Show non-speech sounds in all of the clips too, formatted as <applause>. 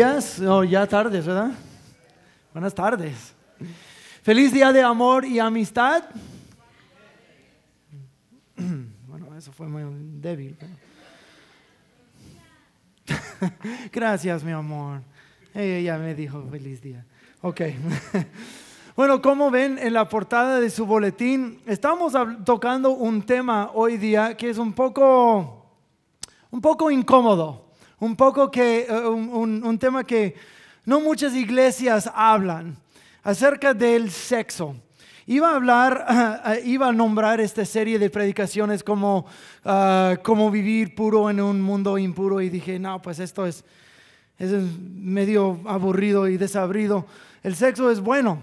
ya tardes, ¿verdad? Buenas tardes. Feliz día de amor y amistad. <clears throat> Bueno, eso fue muy débil. <laughs> Gracias, mi amor. Ella me dijo feliz día. Ok. <laughs> Bueno, como ven en la portada de su boletín, estamos tocando un tema hoy día que es un poco, un poco incómodo un poco que, eh, un, tema que no muchas iglesias hablan acerca del sexo. Iba a hablar, <laughs> eh, iba a nombrar esta serie de predicaciones como, ah, como vivir puro en un mundo impuro y dije, no, pues esto es, es medio aburrido y desabrido. El sexo es bueno,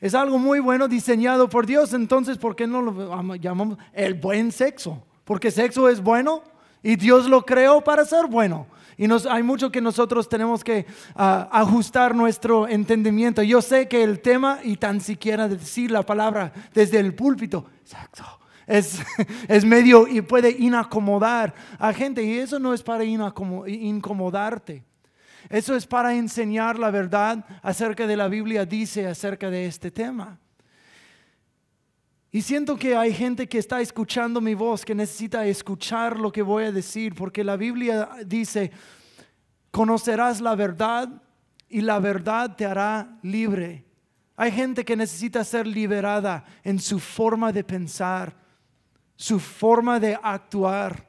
es algo muy bueno diseñado por Dios, entonces ¿por qué no lo llamamos el buen sexo? Porque sexo es bueno y Dios lo creó para ser bueno. Y hay mucho que nosotros tenemos que ah, ajustar nuestro entendimiento. Yo sé que el tema, y tan siquiera decir la palabra desde el púlpito, exacto, es, <laughs> es medio y puede inacomodar a gente. Y eso no es para incomodarte. Eso es para enseñar la verdad acerca de la Biblia, dice acerca de este tema. Y siento que hay gente que está escuchando mi voz, que necesita escuchar lo que voy a decir, porque la Biblia dice, conocerás la verdad y la verdad te hará libre. Hay gente que necesita ser liberada en su forma de pensar, su forma de actuar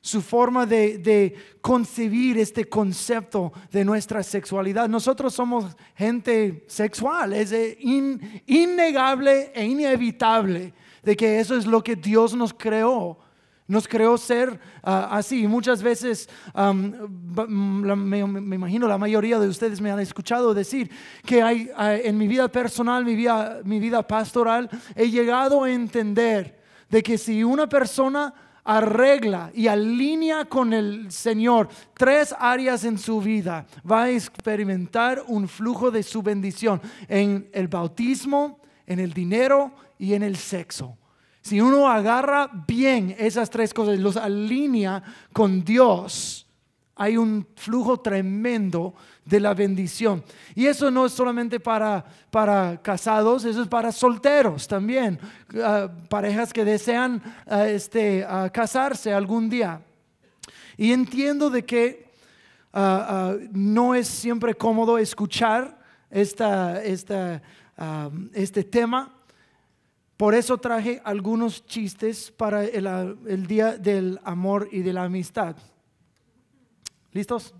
su forma de, concebir este concepto de nuestra sexualidad. Nosotros somos gente sexual, es innegable e inevitable de que eso es lo que Dios nos creó. Nos creó ser ah, así. Muchas veces, me, imagino la mayoría de ustedes me han escuchado decir que hay, en mi vida personal, mi vida, mi vida pastoral, he llegado a entender de que si una persona arregla y alinea con el Señor tres áreas en su vida, va a experimentar un flujo de su bendición en el bautismo, en el dinero y en el sexo. Si uno agarra bien esas tres cosas, los alinea con Dios, hay un flujo tremendo de la bendición. Y eso no es solamente para, para casados, eso es para solteros también, ah, parejas que desean ah, este, ah, casarse algún día. Y entiendo de que no es siempre cómodo escuchar esta, esta, este tema. Por eso traje algunos chistes para el, Día del Amor y de la Amistad. ¿Listos?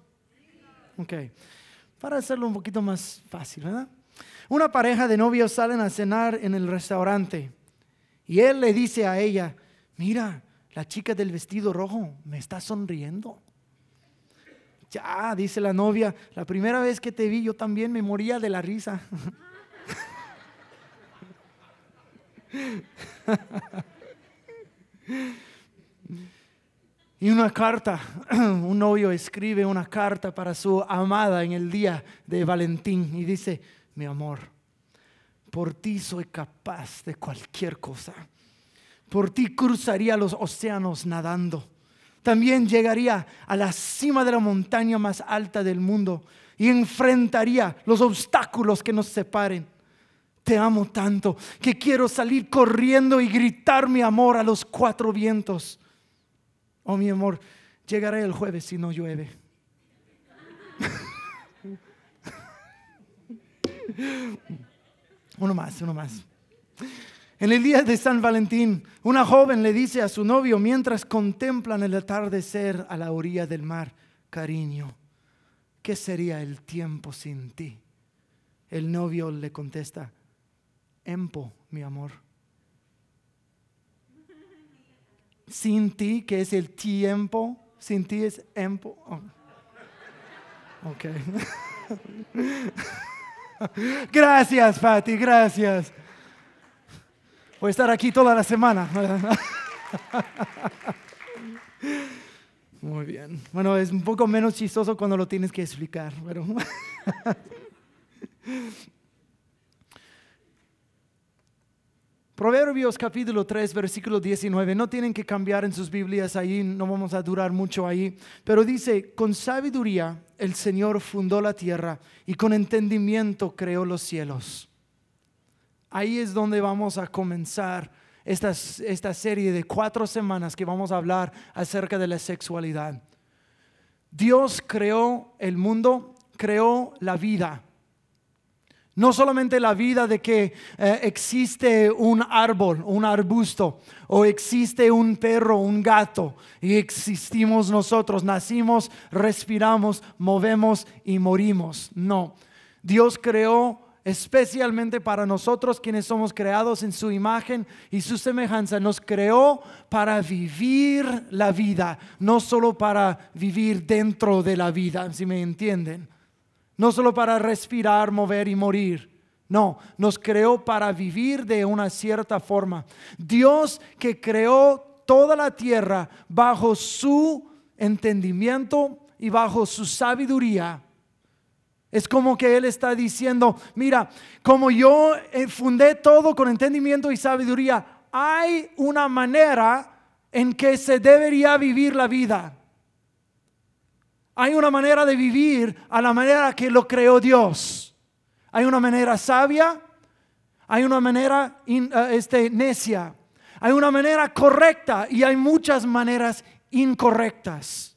Ok. Para hacerlo un poquito más fácil, ¿verdad? Una pareja de novios salen a cenar en el restaurante y él le dice a ella, mira, la chica del vestido rojo me está sonriendo. Ya, dice la novia, la primera vez que te vi yo también me moría de la risa. <laughs> Y una carta, <clears throat> un novio escribe una carta para su amada en el día de Valentín y dice, mi amor, por ti soy capaz de cualquier cosa. Por ti cruzaría los océanos nadando. También llegaría a la cima de la montaña más alta del mundo y enfrentaría los obstáculos que nos separen. Te amo tanto que quiero salir corriendo y gritar mi amor a los cuatro vientos. Oh, mi amor, llegaré el jueves si no llueve. <laughs> uno más, uno más. En el día de San Valentín, una joven le dice a su novio mientras contemplan el atardecer a la orilla del mar, cariño, ¿qué sería el tiempo sin ti? El novio le contesta, empo, mi amor. Sin ti, que es el tiempo, sin ti es tiempo. Oh. Ok. <laughs> gracias, Patti, gracias. Voy a estar aquí toda la semana. <laughs> Muy bien. Bueno, es un poco menos chistoso cuando lo tienes que explicar, pero <laughs> Proverbios capítulo 3, versículo 19. No tienen que cambiar en sus Biblias ahí, no vamos a durar mucho ahí. Pero dice, con sabiduría el Señor fundó la tierra y con entendimiento creó los cielos. Ahí es donde vamos a comenzar esta, esta serie de cuatro semanas que vamos a hablar acerca de la sexualidad. Dios creó el mundo, creó la vida. No solamente la vida de que eh, existe un árbol, un arbusto, o existe un perro, un gato, y existimos nosotros, nacimos, respiramos, movemos y morimos. No, Dios creó especialmente para nosotros quienes somos creados en su imagen y su semejanza. Nos creó para vivir la vida, no solo para vivir dentro de la vida, si me entienden. No solo para respirar, mover y morir. No, nos creó para vivir de una cierta forma. Dios que creó toda la tierra bajo su entendimiento y bajo su sabiduría es como que Él está diciendo, mira, como yo eh, fundé todo con entendimiento y sabiduría, hay una manera en que se debería vivir la vida. Hay una manera de vivir a la manera que lo creó Dios. Hay una manera sabia, hay una manera eh, este, necia, hay una manera correcta y hay muchas maneras incorrectas.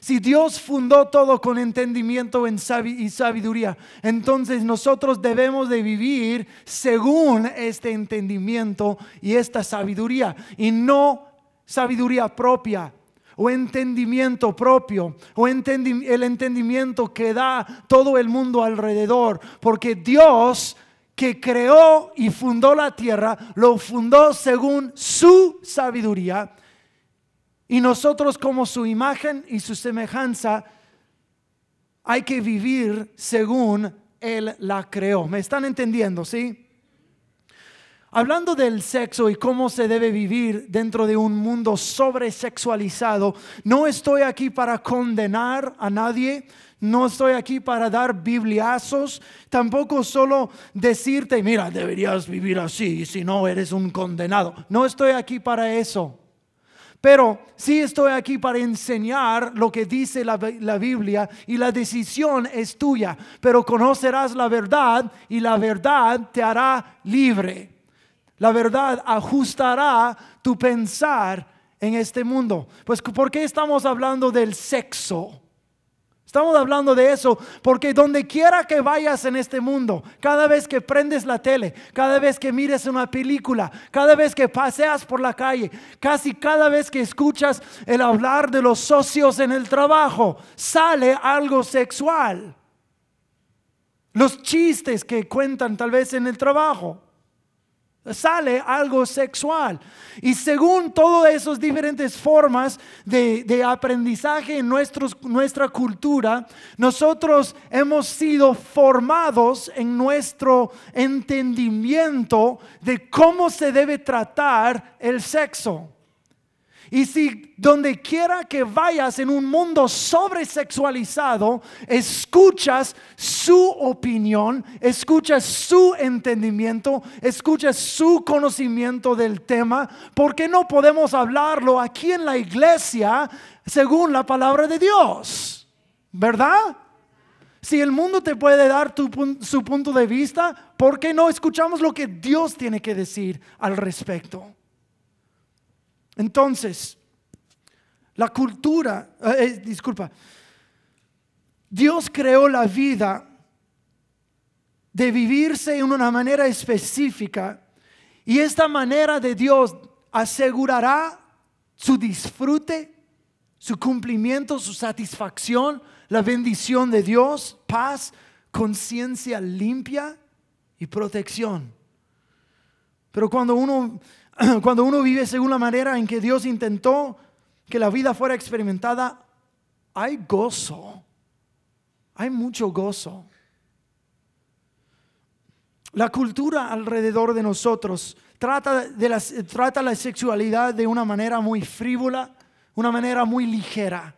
Si Dios fundó todo con entendimiento y sabiduría, entonces nosotros debemos de vivir según este entendimiento y esta sabiduría y no sabiduría propia o entendimiento propio o el entendimiento que da todo el mundo alrededor, porque Dios que creó y fundó la tierra, lo fundó según su sabiduría y nosotros como su imagen y su semejanza hay que vivir según Él la creó. ¿Me están entendiendo? ¿Sí? Hablando del sexo y cómo se debe vivir dentro de un mundo sobresexualizado, no estoy aquí para condenar a nadie, no estoy aquí para dar bibliazos, tampoco solo decirte, mira, deberías vivir así, si no eres un condenado. No estoy aquí para eso. Pero sí estoy aquí para enseñar lo que dice la, Biblia y la decisión es tuya. Pero conocerás la verdad y la verdad te hará libre. La verdad ajustará tu pensar en este mundo. Pues ¿por qué estamos hablando del sexo? Estamos hablando de eso porque donde quiera que vayas en este mundo, cada vez que prendes la tele, cada vez que mires una película, cada vez que paseas por la calle, casi cada vez que escuchas el hablar de los socios en el trabajo, sale algo sexual. Los chistes que cuentan tal vez en el trabajo sale algo sexual. Y según todas esas diferentes formas de, aprendizaje en nuestra cultura, nosotros hemos sido formados en nuestro entendimiento de cómo se debe tratar el sexo. Y si donde quiera que vayas en un mundo sobresexualizado, escuchas su opinión, escuchas su entendimiento, escuchas su conocimiento del tema, ¿por qué no podemos hablarlo aquí en la iglesia según la palabra de Dios? ¿Verdad? Si el mundo te puede dar su punto de vista, ¿por qué no escuchamos lo que Dios tiene que decir al respecto? Entonces, la cultura, eh, eh, disculpa, Dios creó la vida de vivirse en una manera específica y esta manera de Dios asegurará su disfrute, su cumplimiento, su satisfacción, la bendición de Dios, paz, conciencia limpia y protección. Pero cuando uno <clears throat> cuando uno vive según la manera en que Dios intentó que la vida fuera experimentada, hay gozo, hay mucho gozo. La cultura alrededor de nosotros trata, de la, trata la sexualidad de una manera muy frívola, una manera muy ligera.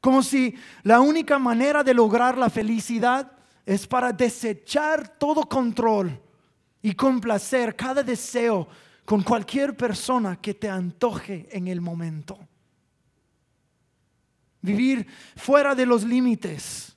Como si la única manera de lograr la felicidad es para desechar todo control y complacer cada deseo con cualquier persona que te antoje en el momento. Vivir fuera de los límites.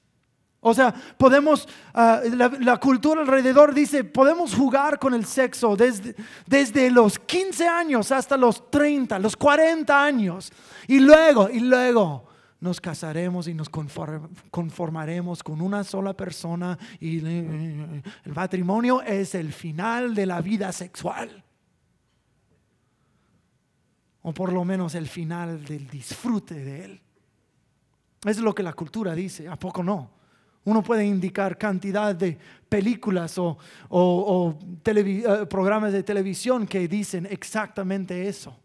O sea, podemos, ah, la, cultura alrededor dice, podemos jugar con el sexo desde, desde los 15 años hasta los 30, los 40 años. Y luego, y luego nos casaremos y nos conformaremos con una sola persona y el matrimonio es el final de la vida sexual. O por lo menos el final del disfrute de él. Es lo que la cultura dice, ¿a poco no? Uno puede indicar cantidad de películas o, eh, programas de televisión que dicen exactamente eso.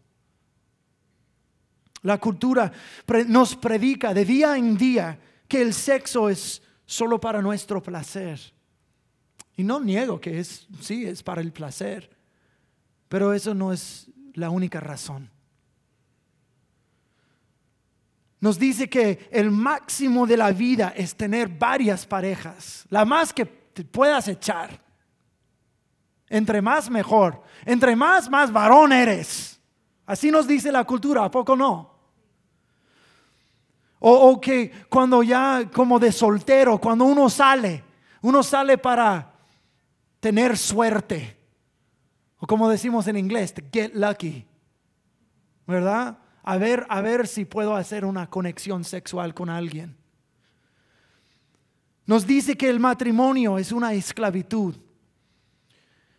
La cultura nos predica de día en día que el sexo es solo para nuestro placer. Y no niego que es, sí, es para el placer, pero eso no es la única razón nos dice que el máximo de la vida es tener varias parejas, la más que puedas echar. Entre más mejor, entre más más varón eres. Así nos dice la cultura, ¿a poco no? O, o, que cuando ya como de soltero, cuando uno sale, uno sale para tener suerte. O como decimos en inglés, to get lucky. ¿Verdad? A ver, a ver si puedo hacer una conexión sexual con alguien. Nos dice que el matrimonio es una esclavitud.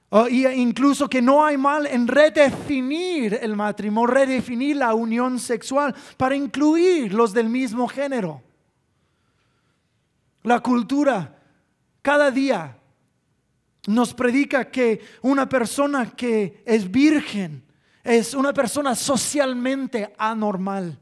Oh, y incluso que no hay mal en redefinir el matrimonio, redefinir la unión sexual para incluir los del mismo género. La cultura cada día nos predica que una persona que es virgen es una persona socialmente anormal.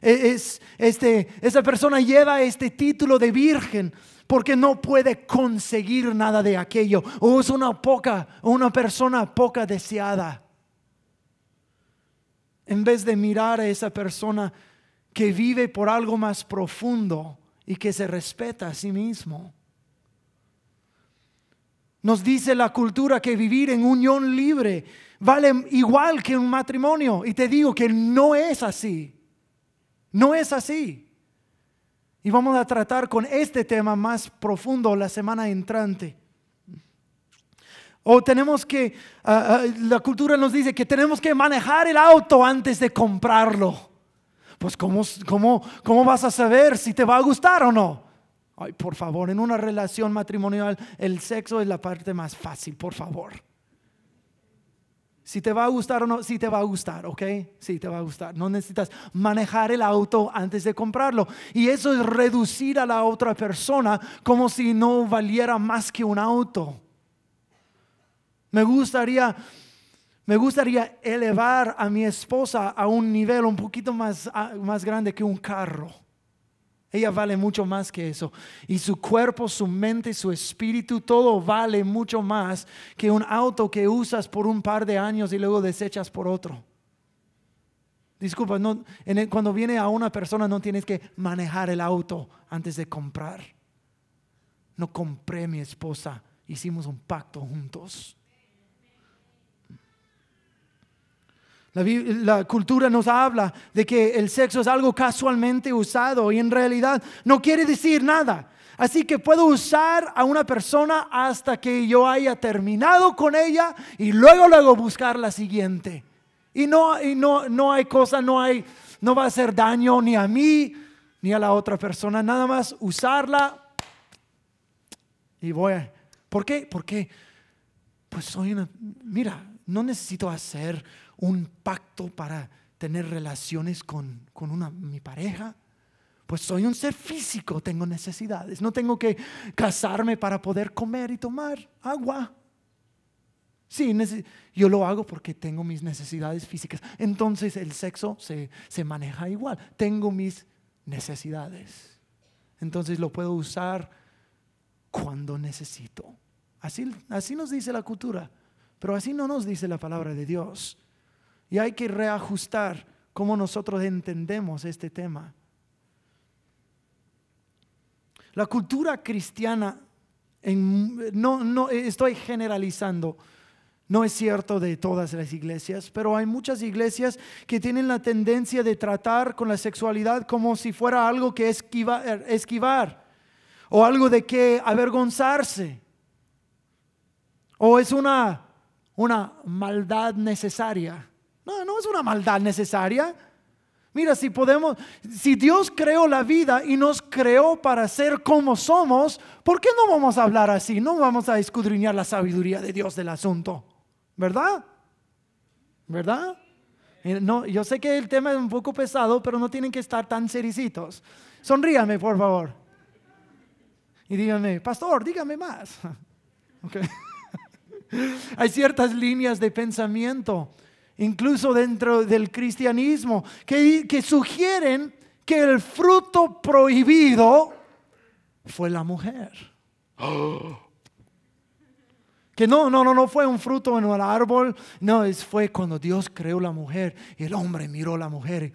E, es, este, esa persona lleva este título de virgen porque no puede conseguir nada de aquello o es una poca una persona poca deseada. En vez de mirar a esa persona que vive por algo más profundo y que se respeta a sí mismo. Nos dice la cultura que vivir en unión libre vale igual que un matrimonio. Y te digo que no es así. No es así. Y vamos a tratar con este tema más profundo la semana entrante. O tenemos que, ah, ah, la cultura nos dice que tenemos que manejar el auto antes de comprarlo. Pues ¿cómo, cómo, cómo vas a saber si te va a gustar o no? Ay, por favor, en una relación matrimonial el sexo es la parte más fácil, por favor. Si te va a gustar o no, si te va a gustar, ¿ok? Sí, te va a gustar. No necesitas manejar el auto antes de comprarlo. Y eso es reducir a la otra persona como si no valiera más que un auto. Me gustaría, me gustaría elevar a mi esposa a un nivel un poquito más, más grande que un carro. Ella vale mucho más que eso. Y su cuerpo, su mente, su espíritu, todo vale mucho más que un auto que usas por un par de años y luego desechas por otro. Disculpa, no, cuando viene a una persona no tienes que manejar el auto antes de comprar. No compré mi esposa, hicimos un pacto juntos. La, cultura nos habla de que el sexo es algo casualmente usado y en realidad no quiere decir nada. Así que puedo usar a una persona hasta que yo haya terminado con ella y luego luego buscar la siguiente. Y no, y no, no hay cosa, no hay, no va a hacer daño ni a mí ni a la otra persona. Nada más usarla y voy. A, ¿Por qué? Porque pues soy una, mira, no necesito hacer un pacto para tener relaciones con, una, mi pareja. Pues soy un ser físico, tengo necesidades. No tengo que casarme para poder comer y tomar agua. Sí, yo lo hago porque tengo mis necesidades físicas. Entonces el sexo se, se maneja igual. Tengo mis necesidades. Entonces lo puedo usar cuando necesito. Así, así nos dice la cultura, pero así no nos dice la palabra de Dios. Y hay que reajustar cómo nosotros entendemos este tema. La cultura cristiana no, no estoy generalizando. No es cierto de todas las iglesias, pero hay muchas iglesias que tienen la tendencia de tratar con la sexualidad como si fuera algo que esquivar, esquivar o algo de que avergonzarse. O es una, una maldad necesaria. No, no es una maldad necesaria. Mira, si podemos, si Dios creó la vida y nos creó para ser como somos, ¿por qué no vamos a hablar así? No vamos a escudriñar la sabiduría de Dios del asunto, ¿verdad? ¿Verdad? Eh, no, yo sé que el tema es un poco pesado, pero no tienen que estar tan sericitos. Sonríame, por favor. Y díganme, pastor, dígame más. <laughs> <laughs> Hay ciertas líneas de pensamiento incluso dentro del cristianismo, que, sugieren que el fruto prohibido fue la mujer. <gasps> Que no, no, no, no fue un fruto en el árbol, no, es, fue cuando Dios creó la mujer y el hombre miró a la mujer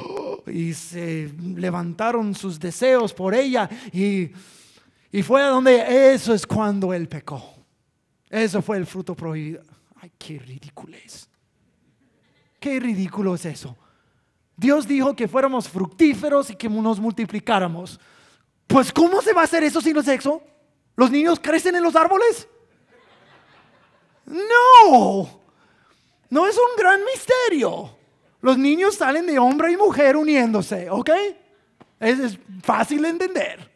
<gasps> y, se levantaron sus deseos por ella y, y fue a donde eso es cuando él pecó. Eso fue el fruto prohibido. Ay, qué ridiculez. Qué ridículo es eso. Dios dijo que fuéramos fructíferos y que nos multiplicáramos. Pues ¿cómo se va a hacer eso sin el sexo? ¿Los niños crecen en los árboles? No, no es un gran misterio. Los niños salen de hombre y mujer uniéndose, ¿ok? Es, fácil de entender.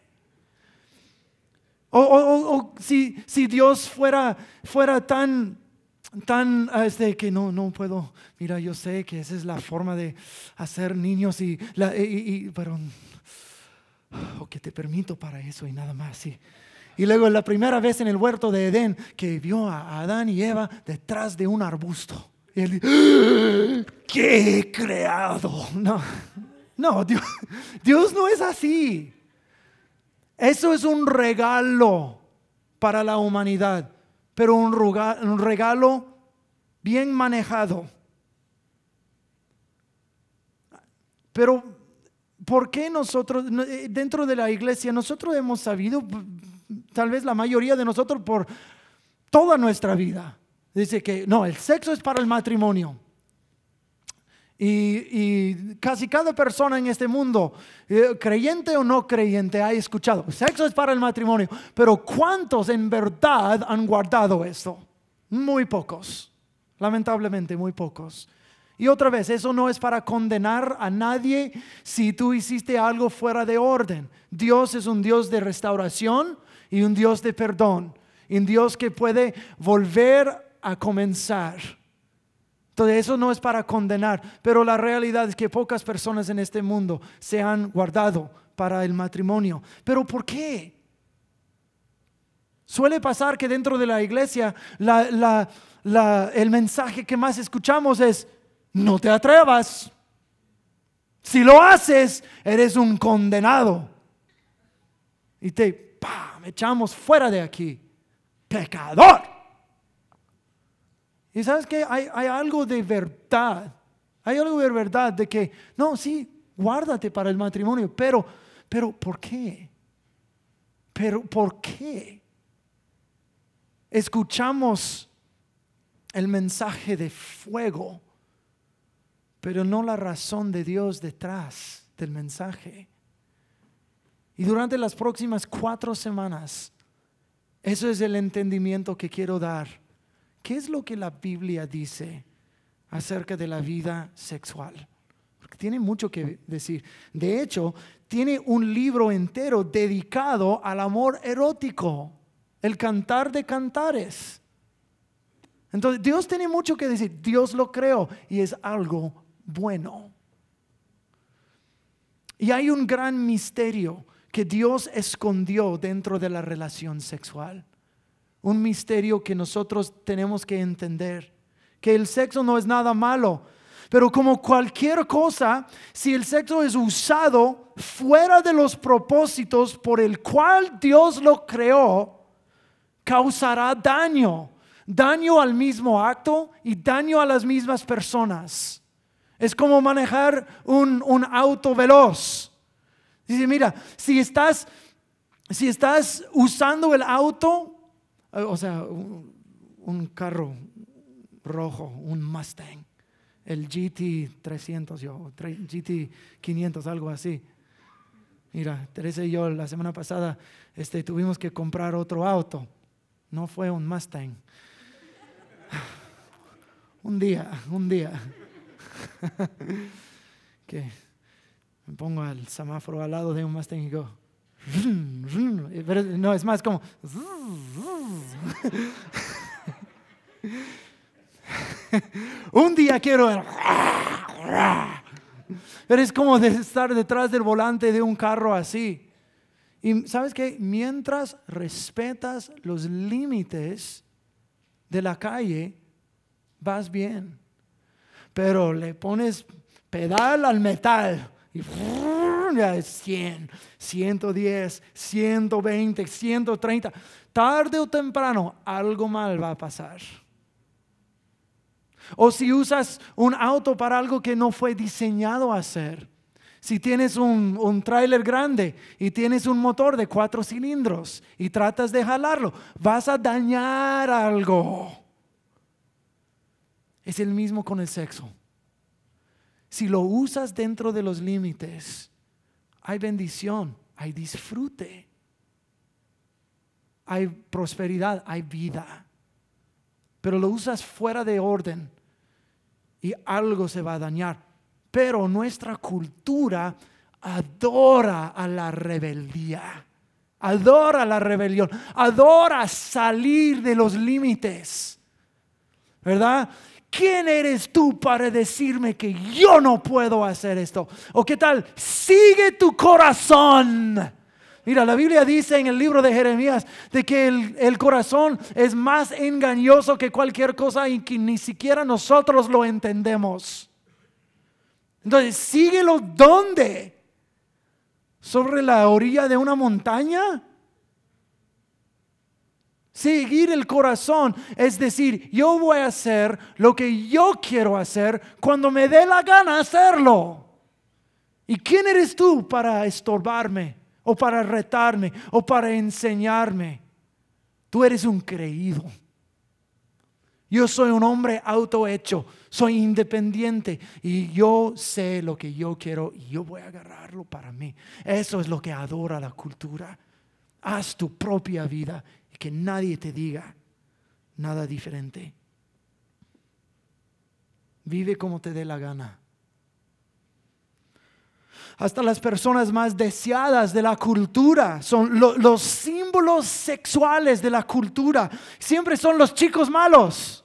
O, si, si, Dios fuera, fuera tan tan este, que no, no puedo, mira, yo sé que esa es la forma de hacer niños y, la, pero, o que te permito para eso y nada más, sí. Y luego la primera vez en el huerto de Edén que vio a Adán y Eva detrás de un arbusto. Y él ¡Ah! ¿qué he creado? No, no, Dios, Dios no es así. Eso es un regalo para la humanidad pero un regalo bien manejado. Pero, ¿por qué nosotros, eh, dentro de la iglesia, nosotros hemos sabido, tal vez la mayoría de nosotros, por toda nuestra vida, dice que no, el sexo es para el matrimonio. Y, casi cada persona en este mundo, eh, creyente o no creyente, ha escuchado, sexo es para el matrimonio, pero ¿cuántos en verdad han guardado esto? Muy pocos, lamentablemente muy pocos. Y otra vez, eso no es para condenar a nadie si tú hiciste algo fuera de orden. Dios es un Dios de restauración y un Dios de perdón, un Dios que puede volver a comenzar. Entonces eso no es para condenar, pero la realidad es que pocas personas en este mundo se han guardado para el matrimonio. ¿Pero por qué? Suele pasar que dentro de la iglesia el mensaje que más escuchamos es, no te atrevas. Si lo haces, eres un condenado. Y te ¡pam! echamos fuera de aquí. Pecador. Y sabes que hay, algo de verdad, hay algo de verdad de que, no, sí, guárdate para el matrimonio, pero, pero, ¿por qué? Pero, ¿por qué? Escuchamos el mensaje de fuego, pero no la razón de Dios detrás del mensaje. Y durante las próximas cuatro semanas, eso es el entendimiento que quiero dar ¿Qué es lo que la Biblia dice acerca de la vida sexual? Porque tiene mucho que decir. De hecho, tiene un libro entero dedicado al amor erótico, el cantar de cantares. Entonces, Dios tiene mucho que decir. Dios lo creó y es algo bueno. Y hay un gran misterio que Dios escondió dentro de la relación sexual un misterio que nosotros tenemos que entender, que el sexo no es nada malo, pero como cualquier cosa, si el sexo es usado fuera de los propósitos por el cual Dios lo creó, causará daño, daño al mismo acto y daño a las mismas personas. Es como manejar un, un auto veloz. Dice, mira, si estás si estás usando el auto, o sea, un, carro rojo, un Mustang, el GT 300, yo, GT 500, algo así. Mira, Teresa y yo la semana pasada este, tuvimos que comprar otro auto. No fue un Mustang. <sighs> Un día, un día. <laughs> que me pongo al semáforo al lado de un Mustang y digo, <laughs> no, es más como... <laughs> un día quiero... Pero es como de estar detrás del volante de un carro así. Y sabes que mientras respetas los límites de la calle, vas bien. Pero le pones pedal al metal y ya es 100, 110, 120, 130. Tarde o temprano algo mal va a pasar. O si usas un auto para algo que no fue diseñado a hacer. Si tienes un, un tráiler grande y tienes un motor de cuatro cilindros y tratas de jalarlo, vas a dañar algo. Es el mismo con el sexo. Si lo usas dentro de los límites, hay bendición, hay disfrute, hay prosperidad, hay vida. Pero lo usas fuera de orden y algo se va a dañar. Pero nuestra cultura adora a la rebeldía, adora la rebelión, adora salir de los límites. ¿Verdad? ¿Quién eres tú para decirme que yo no puedo hacer esto? ¿O qué tal? Sigue tu corazón. Mira, la Biblia dice en el libro de Jeremías de que el, corazón es más engañoso que cualquier cosa y que ni siquiera nosotros lo entendemos. Entonces, síguelo ¿dónde? ¿Sobre la orilla de una montaña? Seguir el corazón es decir, yo voy a hacer lo que yo quiero hacer cuando me dé la gana hacerlo. ¿Y quién eres tú para estorbarme o para retarme o para enseñarme? Tú eres un creído. Yo soy un hombre autohecho, soy independiente y yo sé lo que yo quiero y yo voy a agarrarlo para mí. Eso es lo que adora la cultura. Haz tu propia vida que nadie te diga nada diferente. Vive como te dé la gana. Hasta las personas más deseadas de la cultura son los símbolos sexuales de la cultura. Siempre son los chicos malos.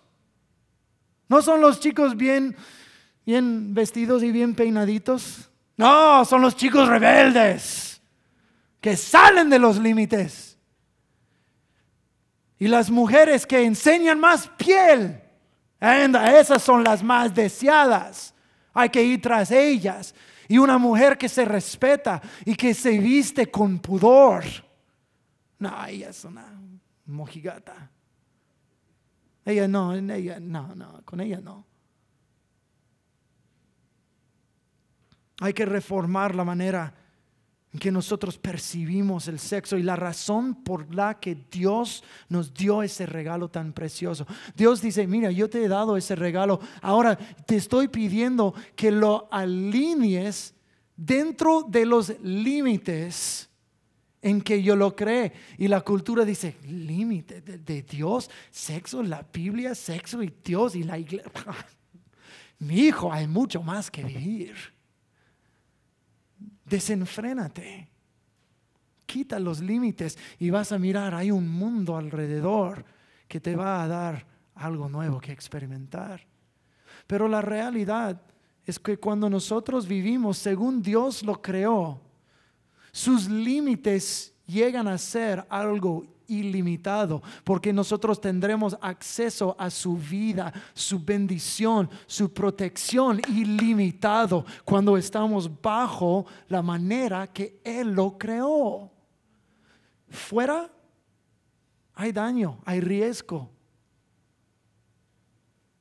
No son los chicos bien, bien vestidos y bien peinaditos. No, son los chicos rebeldes que salen de los límites y las mujeres que enseñan más piel, esas son las más deseadas. Hay que ir tras ellas. Y una mujer que se respeta y que se viste con pudor. No, ella es una mojigata. Ella no, ella no, no, con ella no. Hay que reformar la manera que nosotros percibimos el sexo y la razón por la que Dios nos dio ese regalo tan precioso. Dios dice, mira, yo te he dado ese regalo, ahora te estoy pidiendo que lo alinees dentro de los límites en que yo lo creé. Y la cultura dice, límite de, de, Dios, sexo, la Biblia, sexo y Dios y la iglesia. <laughs> Mi hijo, hay mucho más que vivir. Desenfrénate. Quita los límites y vas a mirar, hay un mundo alrededor que te va a dar algo nuevo que experimentar. Pero la realidad es que cuando nosotros vivimos según Dios lo creó, sus límites llegan a ser algo ilimitado, porque nosotros tendremos acceso a su vida, su bendición, su protección ilimitado cuando estamos bajo la manera que Él lo creó. Fuera hay daño, hay riesgo.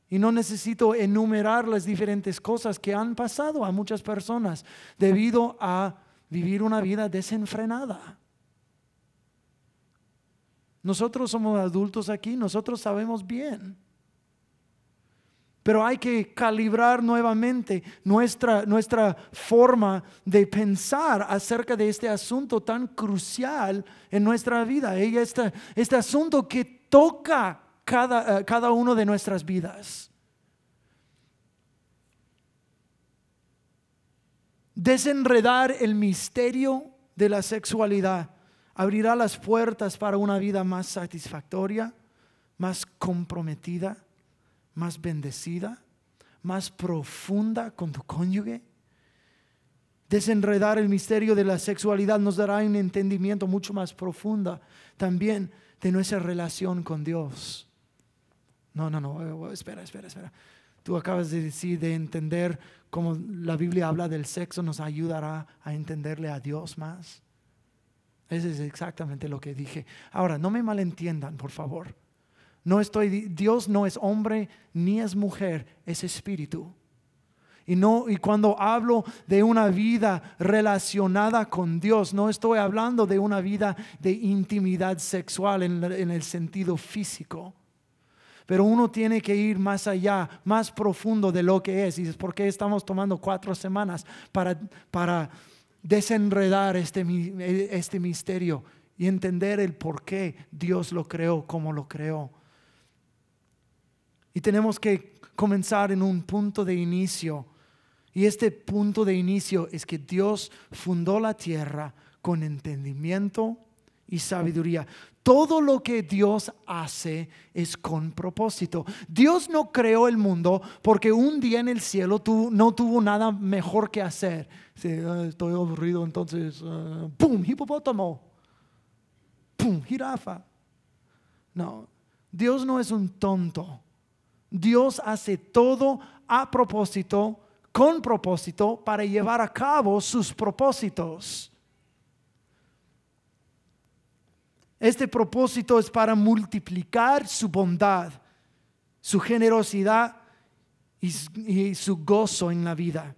Y no necesito enumerar las diferentes cosas que han pasado a muchas personas debido a vivir una vida desenfrenada. Nosotros somos adultos aquí, nosotros sabemos bien. Pero hay que calibrar nuevamente nuestra, nuestra forma de pensar acerca de este asunto tan crucial en nuestra vida. Este, este asunto que toca cada, eh, cada uno de nuestras vidas. Desenredar el misterio de la sexualidad abrirá las puertas para una vida más satisfactoria, más comprometida más bendecida, más profunda con tu cónyuge. Desenredar el misterio de la sexualidad nos dará un entendimiento mucho más profundo también de nuestra relación con Dios. No, no, no, espera, espera, espera. Tú acabas de decir de entender cómo la Biblia habla del sexo nos ayudará a entenderle a Dios más. Eso es exactamente lo que dije. Ahora, no me malentiendan, por favor. No estoy, Dios no es hombre ni es mujer, es espíritu. Y, no, y cuando hablo de una vida relacionada con Dios, no estoy hablando de una vida de intimidad sexual en, el sentido físico. Pero uno tiene que ir más allá, más profundo de lo que es. Y es porque estamos tomando cuatro semanas para, para desenredar este, este misterio y entender el por qué Dios lo creó como lo creó. Y tenemos que comenzar en un punto de inicio. Y este punto de inicio es que Dios fundó la tierra con entendimiento y sabiduría. Todo lo que Dios hace es con propósito. Dios no creó el mundo porque un día en el cielo no tuvo nada mejor que hacer. Estoy aburrido, entonces, uh, ¡pum! Hipopótamo. ¡Pum! Jirafa. No, Dios no es un tonto. Dios hace todo a propósito, con propósito, para llevar a cabo sus propósitos. Este propósito es para multiplicar su bondad, su generosidad y, su gozo en la vida.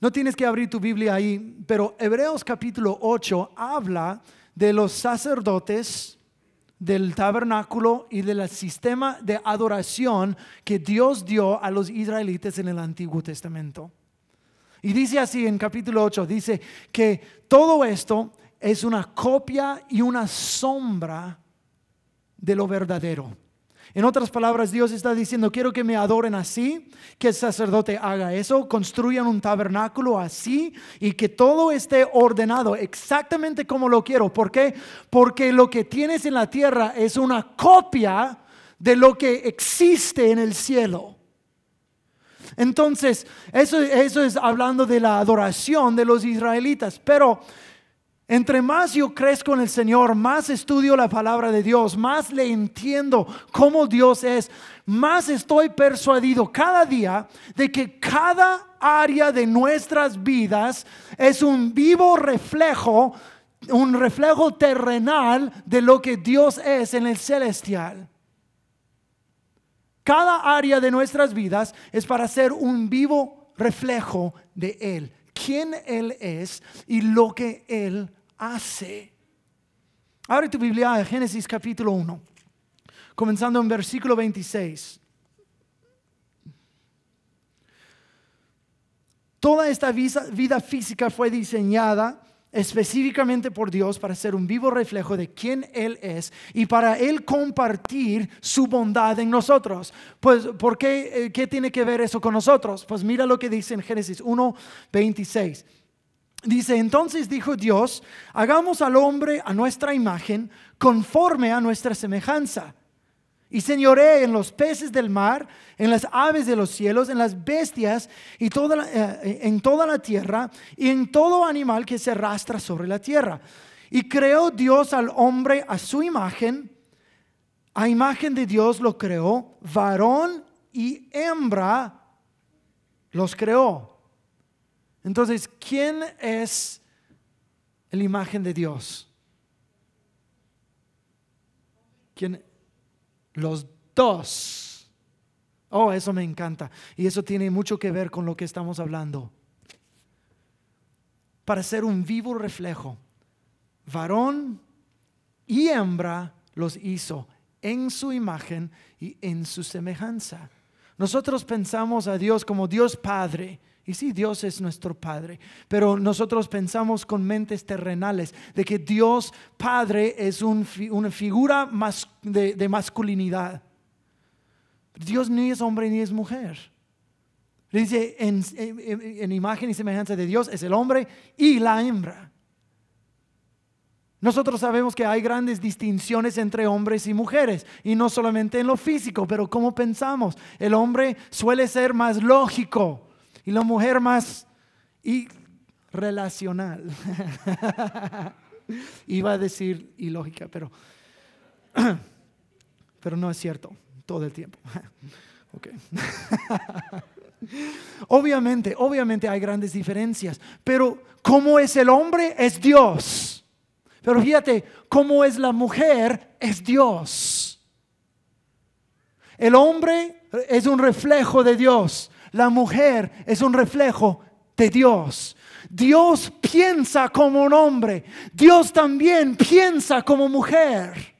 No tienes que abrir tu Biblia ahí, pero Hebreos capítulo 8 habla de los sacerdotes del tabernáculo y del sistema de adoración que Dios dio a los israelitas en el Antiguo Testamento. Y dice así en capítulo 8, dice que todo esto es una copia y una sombra de lo verdadero. En otras palabras, Dios está diciendo, quiero que me adoren así, que el sacerdote haga eso, construyan un tabernáculo así y que todo esté ordenado exactamente como lo quiero. ¿Por qué? Porque lo que tienes en la tierra es una copia de lo que existe en el cielo. Entonces, eso, eso es hablando de la adoración de los israelitas, pero entre más yo crezco en el Señor, más estudio la palabra de Dios, más le entiendo cómo Dios es, más estoy persuadido cada día de que cada área de nuestras vidas es un vivo reflejo, un reflejo terrenal de lo que Dios es en el celestial. Cada área de nuestras vidas es para ser un vivo reflejo de Él, quién Él es y lo que Él hace. Abre tu Biblia Génesis capítulo 1, comenzando en versículo 26. Toda esta vida física fue diseñada específicamente por Dios para ser un vivo reflejo de quién Él es y para Él compartir su bondad en nosotros. Pues, ¿por qué, eh, qué tiene que ver eso con nosotros? Pues mira lo que dice en Génesis 1, 26. Dice, entonces dijo Dios, hagamos al hombre a nuestra imagen, conforme a nuestra semejanza. Y señoré en los peces del mar, en las aves de los cielos, en las bestias y toda eh, en toda la tierra y en todo animal que se arrastra sobre la tierra. Y creó Dios al hombre a su imagen, a imagen de Dios lo creó, varón y hembra los creó. Entonces, ¿quién es la imagen de Dios? ¿Quién? Los dos. Oh, eso me encanta. Y eso tiene mucho que ver con lo que estamos hablando. Para ser un vivo reflejo, varón y hembra los hizo en su imagen y en su semejanza. Nosotros pensamos a Dios como Dios Padre. Y sí, Dios es nuestro Padre, pero nosotros pensamos con mentes terrenales de que Dios Padre es una figura de, masculinidad. Dios ni es hombre ni es mujer. Dice, en imagen y semejanza de Dios es el hombre y la hembra. Nosotros sabemos que hay grandes distinciones entre hombres y mujeres, y no solamente en lo físico, pero como pensamos. El hombre suele ser más lógico y la mujer más y relacional. <laughs> Iba a decir ilógica, pero, <clears throat> pero no es cierto todo el tiempo. <laughs> <laughs> obviamente, obviamente hay grandes diferencias, pero como es el hombre, es Dios. Pero fíjate, cómo es la mujer, es Dios. El hombre es un reflejo de Dios. La mujer es un reflejo de Dios. Dios piensa como un hombre. Dios también piensa como mujer.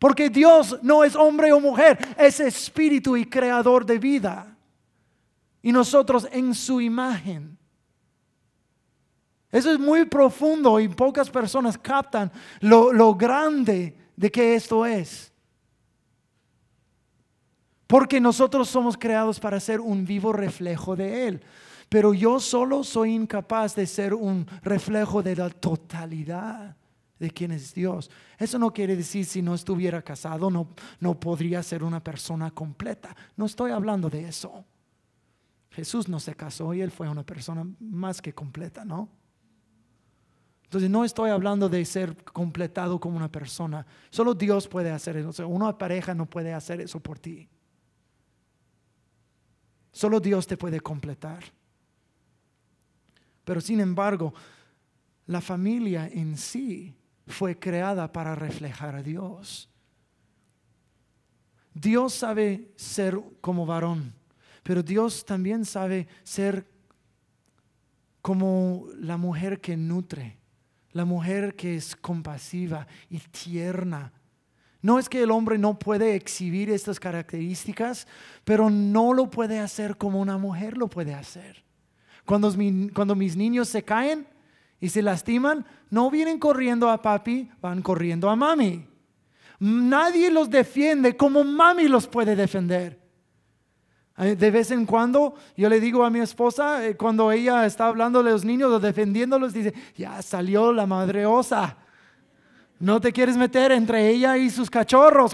Porque Dios no es hombre o mujer, es espíritu y creador de vida. Y nosotros en su imagen. Eso es muy profundo y pocas personas captan lo, grande de que esto es. Porque nosotros somos creados para ser un vivo reflejo de Él. Pero yo solo soy incapaz de ser un reflejo de la totalidad de quién es Dios. Eso no quiere decir si no estuviera casado no, no podría ser una persona completa. No estoy hablando de eso. Jesús no se casó y él fue una persona más que completa, ¿no? Entonces no estoy hablando de ser completado como una persona. Solo Dios puede hacer eso. una pareja no puede hacer eso por ti. Solo Dios te puede completar. Pero sin embargo, la familia en sí fue creada para reflejar a Dios. Dios sabe ser como varón, pero Dios también sabe ser como la mujer que nutre la mujer que es compasiva y tierna. No es que el hombre no puede exhibir estas características, pero no lo puede hacer como una mujer lo puede hacer. Cuando, mis niños se caen y se lastiman, no vienen corriendo a papi, van corriendo a mami. Nadie los defiende como mami los puede defender. De vez en cuando yo le digo a mi esposa, eh, cuando ella está hablando de los niños o defendiéndolos, dice, ya salió la madre osa. No te quieres meter entre ella y sus cachorros.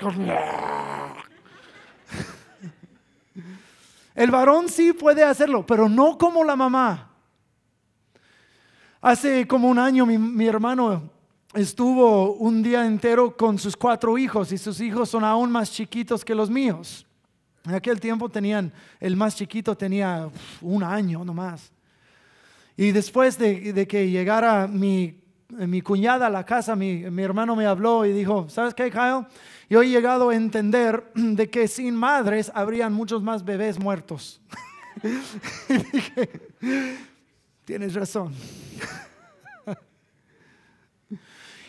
El varón sí puede hacerlo, pero no como la mamá. Hace como un año mi, mi hermano estuvo un día entero con sus cuatro hijos y sus hijos son aún más chiquitos que los míos. En aquel tiempo tenían, el más chiquito tenía un año nomás. Y después de, que llegara mi, mi, cuñada a la casa, mi, mi, hermano me habló y dijo, ¿sabes qué, Kyle? Yo he llegado a entender <clears throat> de que sin madres habrían muchos más bebés muertos. <laughs> y dije, tienes razón.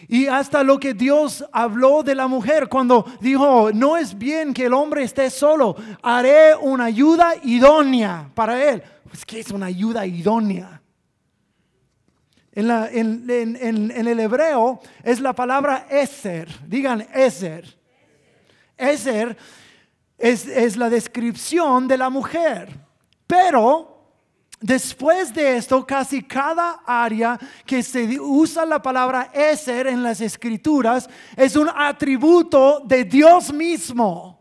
Y hasta lo que Dios habló de la mujer cuando dijo, no es bien que el hombre esté solo, haré una ayuda idónea para él. Pues, ¿qué es una ayuda idónea? En, el hebreo es la palabra eser. Digan eser. Eser es, la descripción de la mujer. Pero Después de esto, casi cada área que se usa la palabra Eser en las escrituras es un atributo de Dios mismo.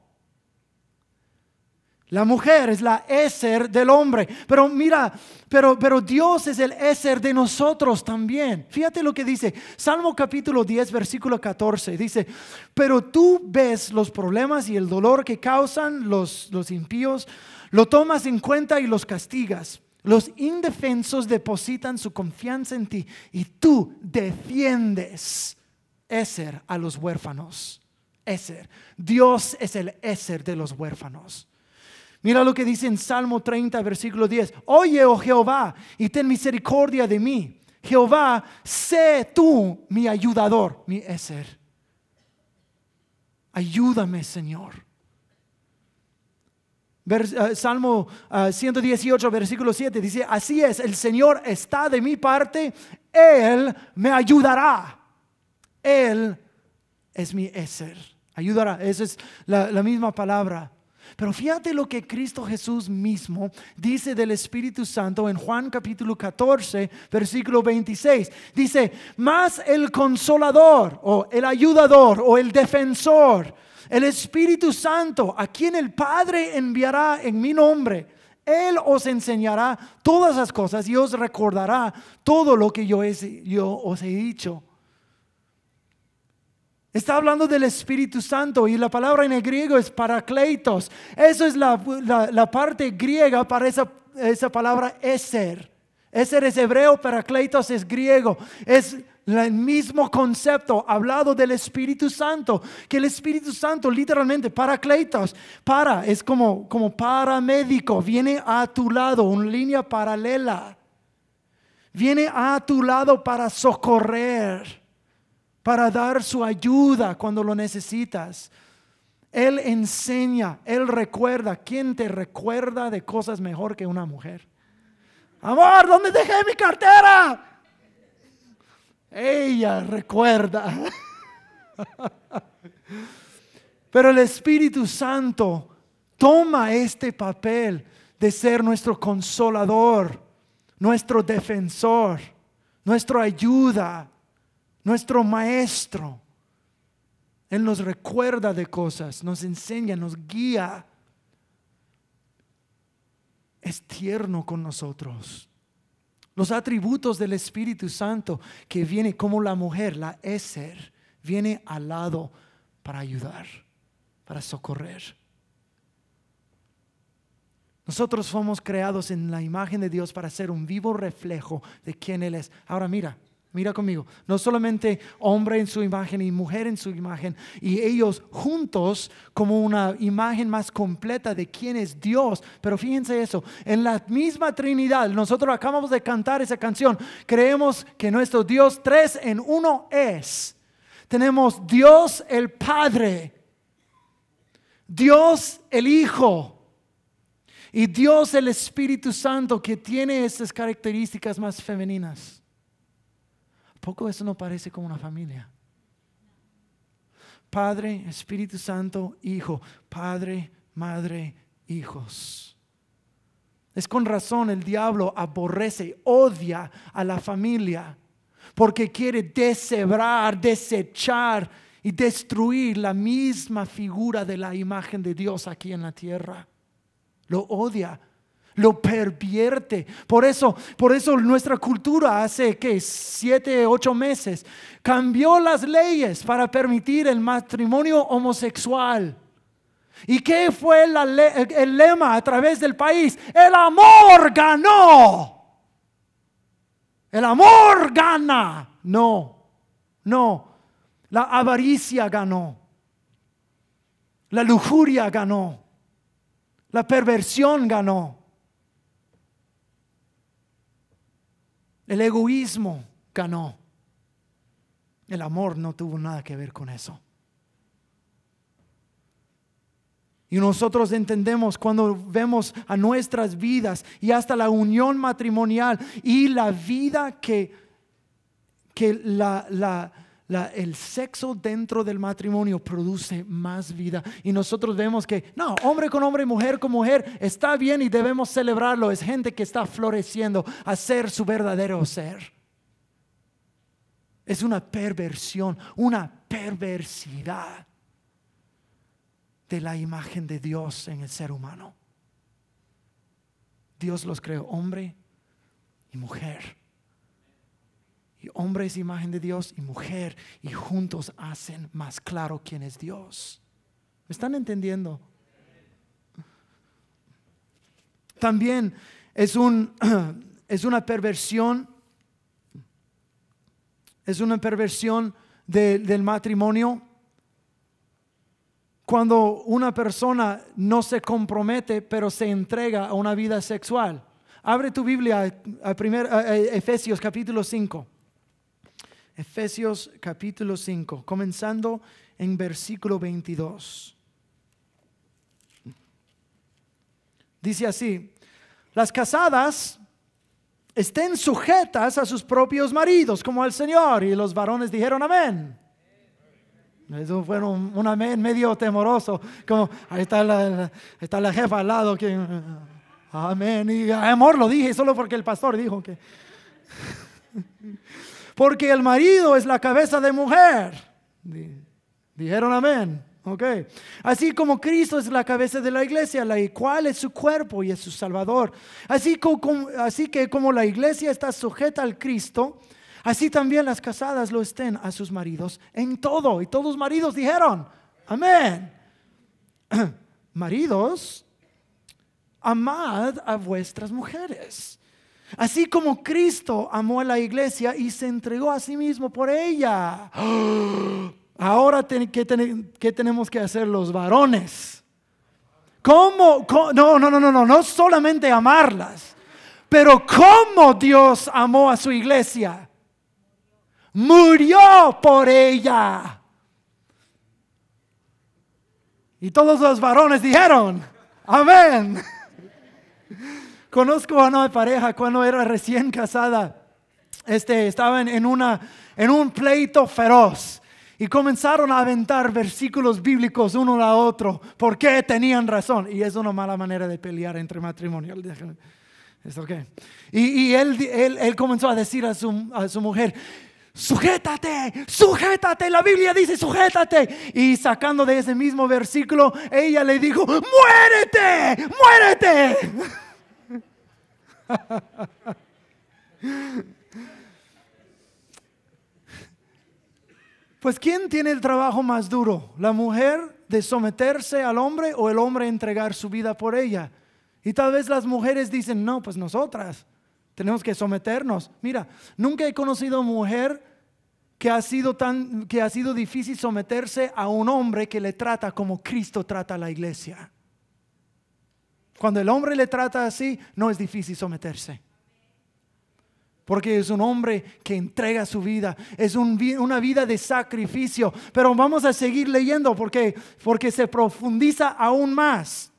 La mujer es la Eser del hombre. Pero mira, pero, pero Dios es el Eser de nosotros también. Fíjate lo que dice Salmo capítulo 10, versículo 14. Dice, pero tú ves los problemas y el dolor que causan los, los impíos, lo tomas en cuenta y los castigas. Los indefensos depositan su confianza en ti y tú defiendes Eser a los huérfanos. Eser. Dios es el Eser de los huérfanos. Mira lo que dice en Salmo 30, versículo 10. Oye, oh Jehová, y ten misericordia de mí. Jehová, sé tú mi ayudador, mi ser. Ayúdame, Señor. Eh, Salmo 118, eh, versículo 7 dice, así es, el Señor está de mi parte, Él me ayudará. Él es mi ser. Ayudará, esa es la misma palabra. Pero fíjate lo que Cristo Jesús mismo dice del Espíritu Santo en Juan capítulo 14, versículo 26. Dice, más el consolador o el ayudador o el defensor, el Espíritu Santo, a quien el Padre enviará en mi nombre. Él os enseñará todas las cosas y os recordará todo lo que yo, yo os he dicho. Está hablando del Espíritu Santo y la palabra en el griego es parakleitos. Eso es la, parte griega para esa, esa palabra eser. Eser es hebreo, parakleitos es griego. Es el mismo concepto hablado del Espíritu Santo, que el Espíritu Santo literalmente, parakleitos, para, es como, como paramédico, viene a tu lado, una línea paralela. Viene a tu lado para socorrer para dar su ayuda cuando lo necesitas. Él enseña, Él recuerda. ¿Quién te recuerda de cosas mejor que una mujer? Amor, ¿dónde dejé mi cartera? Ella recuerda. <laughs> Pero el Espíritu Santo toma este papel de ser nuestro consolador, nuestro defensor, nuestra ayuda, nuestro maestro. Él nos recuerda de cosas, nos enseña, nos guía. Es tierno con nosotros. Los atributos del Espíritu Santo que viene como la mujer, la Eser, viene al lado para ayudar, para socorrer. Nosotros somos creados en la imagen de Dios para ser un vivo reflejo de quién Él es. Ahora mira, Mira conmigo, no solamente hombre en su imagen y mujer en su imagen, y ellos juntos como una imagen más completa de quién es Dios. Pero fíjense eso, en la misma Trinidad, nosotros acabamos de cantar esa canción, creemos que nuestro Dios tres en uno es. Tenemos Dios el Padre, Dios el Hijo y Dios el Espíritu Santo que tiene esas características más femeninas poco eso no parece como una familia? Padre, Espíritu Santo, Hijo, Padre, Madre, hijos. Es con razón el diablo aborrece, odia a la familia, porque quiere deshebrar, desechar y destruir la misma figura de la imagen de Dios aquí en la tierra. Lo odia lo pervierte. Por eso, por eso nuestra cultura hace que siete, ocho meses cambió las leyes para permitir el matrimonio homosexual. ¿Y qué fue el lema a través del país? El amor ganó. El amor gana. No, no. La avaricia ganó. La lujuria ganó. La perversión ganó. El egoísmo ganó. El amor no tuvo nada que ver con eso. Y nosotros entendemos cuando vemos a nuestras vidas y hasta la unión matrimonial y la vida que, que la, la, el sexo dentro del matrimonio produce más vida. Y nosotros vemos que, no, hombre con hombre, mujer con mujer, está bien y debemos celebrarlo. Es gente que está floreciendo a ser su verdadero ser. Es una perversión, una perversidad de la imagen de Dios en el ser humano. Dios los creó hombre y mujer y hombre es imagen de Dios y mujer y juntos hacen más claro quién es Dios. ¿Me están entendiendo? También es, un, <clears throat> es una perversión, es una perversión del matrimonio cuando una persona no se compromete pero se entrega a una vida sexual. Abre tu Biblia a, primer, Efesios capítulo 5. Efesios capítulo 5, comenzando en versículo 22. Dice así, las casadas estén sujetas a sus propios maridos como al Señor. Y los varones dijeron amén. Eso fue un, amén medio temoroso, como ahí está la, está la jefa al lado que amén. Y amor lo dije solo porque el pastor dijo que porque el marido es la cabeza de mujer. Dijeron amén. Así como Cristo es la cabeza de la iglesia, la cual es su cuerpo y es su salvador. Así, como, así que como la iglesia está sujeta al Cristo, así también las casadas lo estén a sus maridos en todo. Y todos los maridos dijeron, amén. <clears throat> maridos, amad a vuestras mujeres. Así como Cristo amó a la iglesia y se entregó a sí mismo por ella. <gasps> Ahora, ¿qué, tenemos que hacer los varones? ¿Cómo? No, no, no, no, no, no solamente amarlas, pero cómo Dios amó a su iglesia. Murió por ella. Y todos los varones dijeron, amén. <laughs> Conozco a una pareja cuando era recién casada. Este, estaban en, una, en un pleito feroz y comenzaron a aventar versículos bíblicos uno a otro porque tenían razón. Y es una mala manera de pelear entre matrimonios. ¿Es okay? Y, él, él, comenzó a decir a su, a su mujer, sujétate, sujétate, la Biblia dice sujétate. Y sacando de ese mismo versículo, ella le dijo, muérete, muérete. Pues ¿quién tiene el trabajo más duro? ¿La mujer de someterse al hombre o el hombre entregar su vida por ella? Y tal vez las mujeres dicen, no, pues nosotras tenemos que someternos. Mira, nunca he conocido mujer que ha sido tan que ha sido difícil someterse a un hombre que le trata como Cristo trata a la iglesia. Cuando el hombre le trata así, no es difícil someterse porque es un hombre que entrega su vida, es una vida de sacrificio. Pero vamos a seguir leyendo porque, porque se profundiza aún más.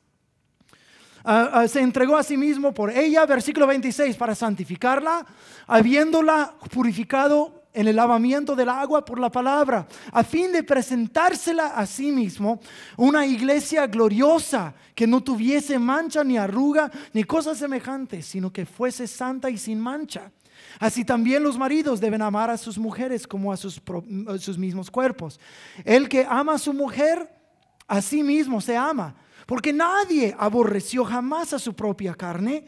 Ah, ah, se entregó a sí mismo por ella, versículo 26, para santificarla, habiéndola purificado en el lavamiento del agua por la palabra, a fin de presentársela a sí mismo una iglesia gloriosa, que no tuviese mancha ni arruga ni cosa semejante, sino que fuese santa y sin mancha. Así también los maridos deben amar a sus mujeres como a sus, mismos cuerpos. El que ama a su mujer, a sí mismo se ama, porque nadie aborreció jamás a su propia carne,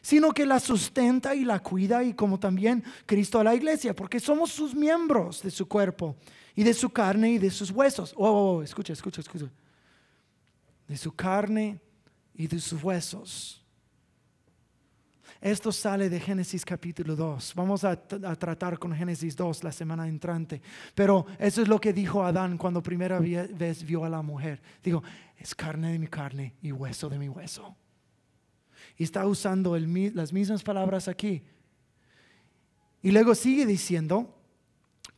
sino que la sustenta y la cuida, y como también Cristo a la iglesia, porque somos sus miembros de su cuerpo, y de su carne y de sus huesos. Oh, oh, oh escucha, escucha, escucha. De su carne y de sus huesos. Esto sale de Génesis capítulo 2. Vamos a, tratar con Génesis 2 la semana entrante. Pero eso es lo que dijo Adán cuando primera vez vio a la mujer. Dijo, es carne de mi carne y hueso de mi hueso. Y está usando las mismas palabras aquí. Y luego sigue diciendo,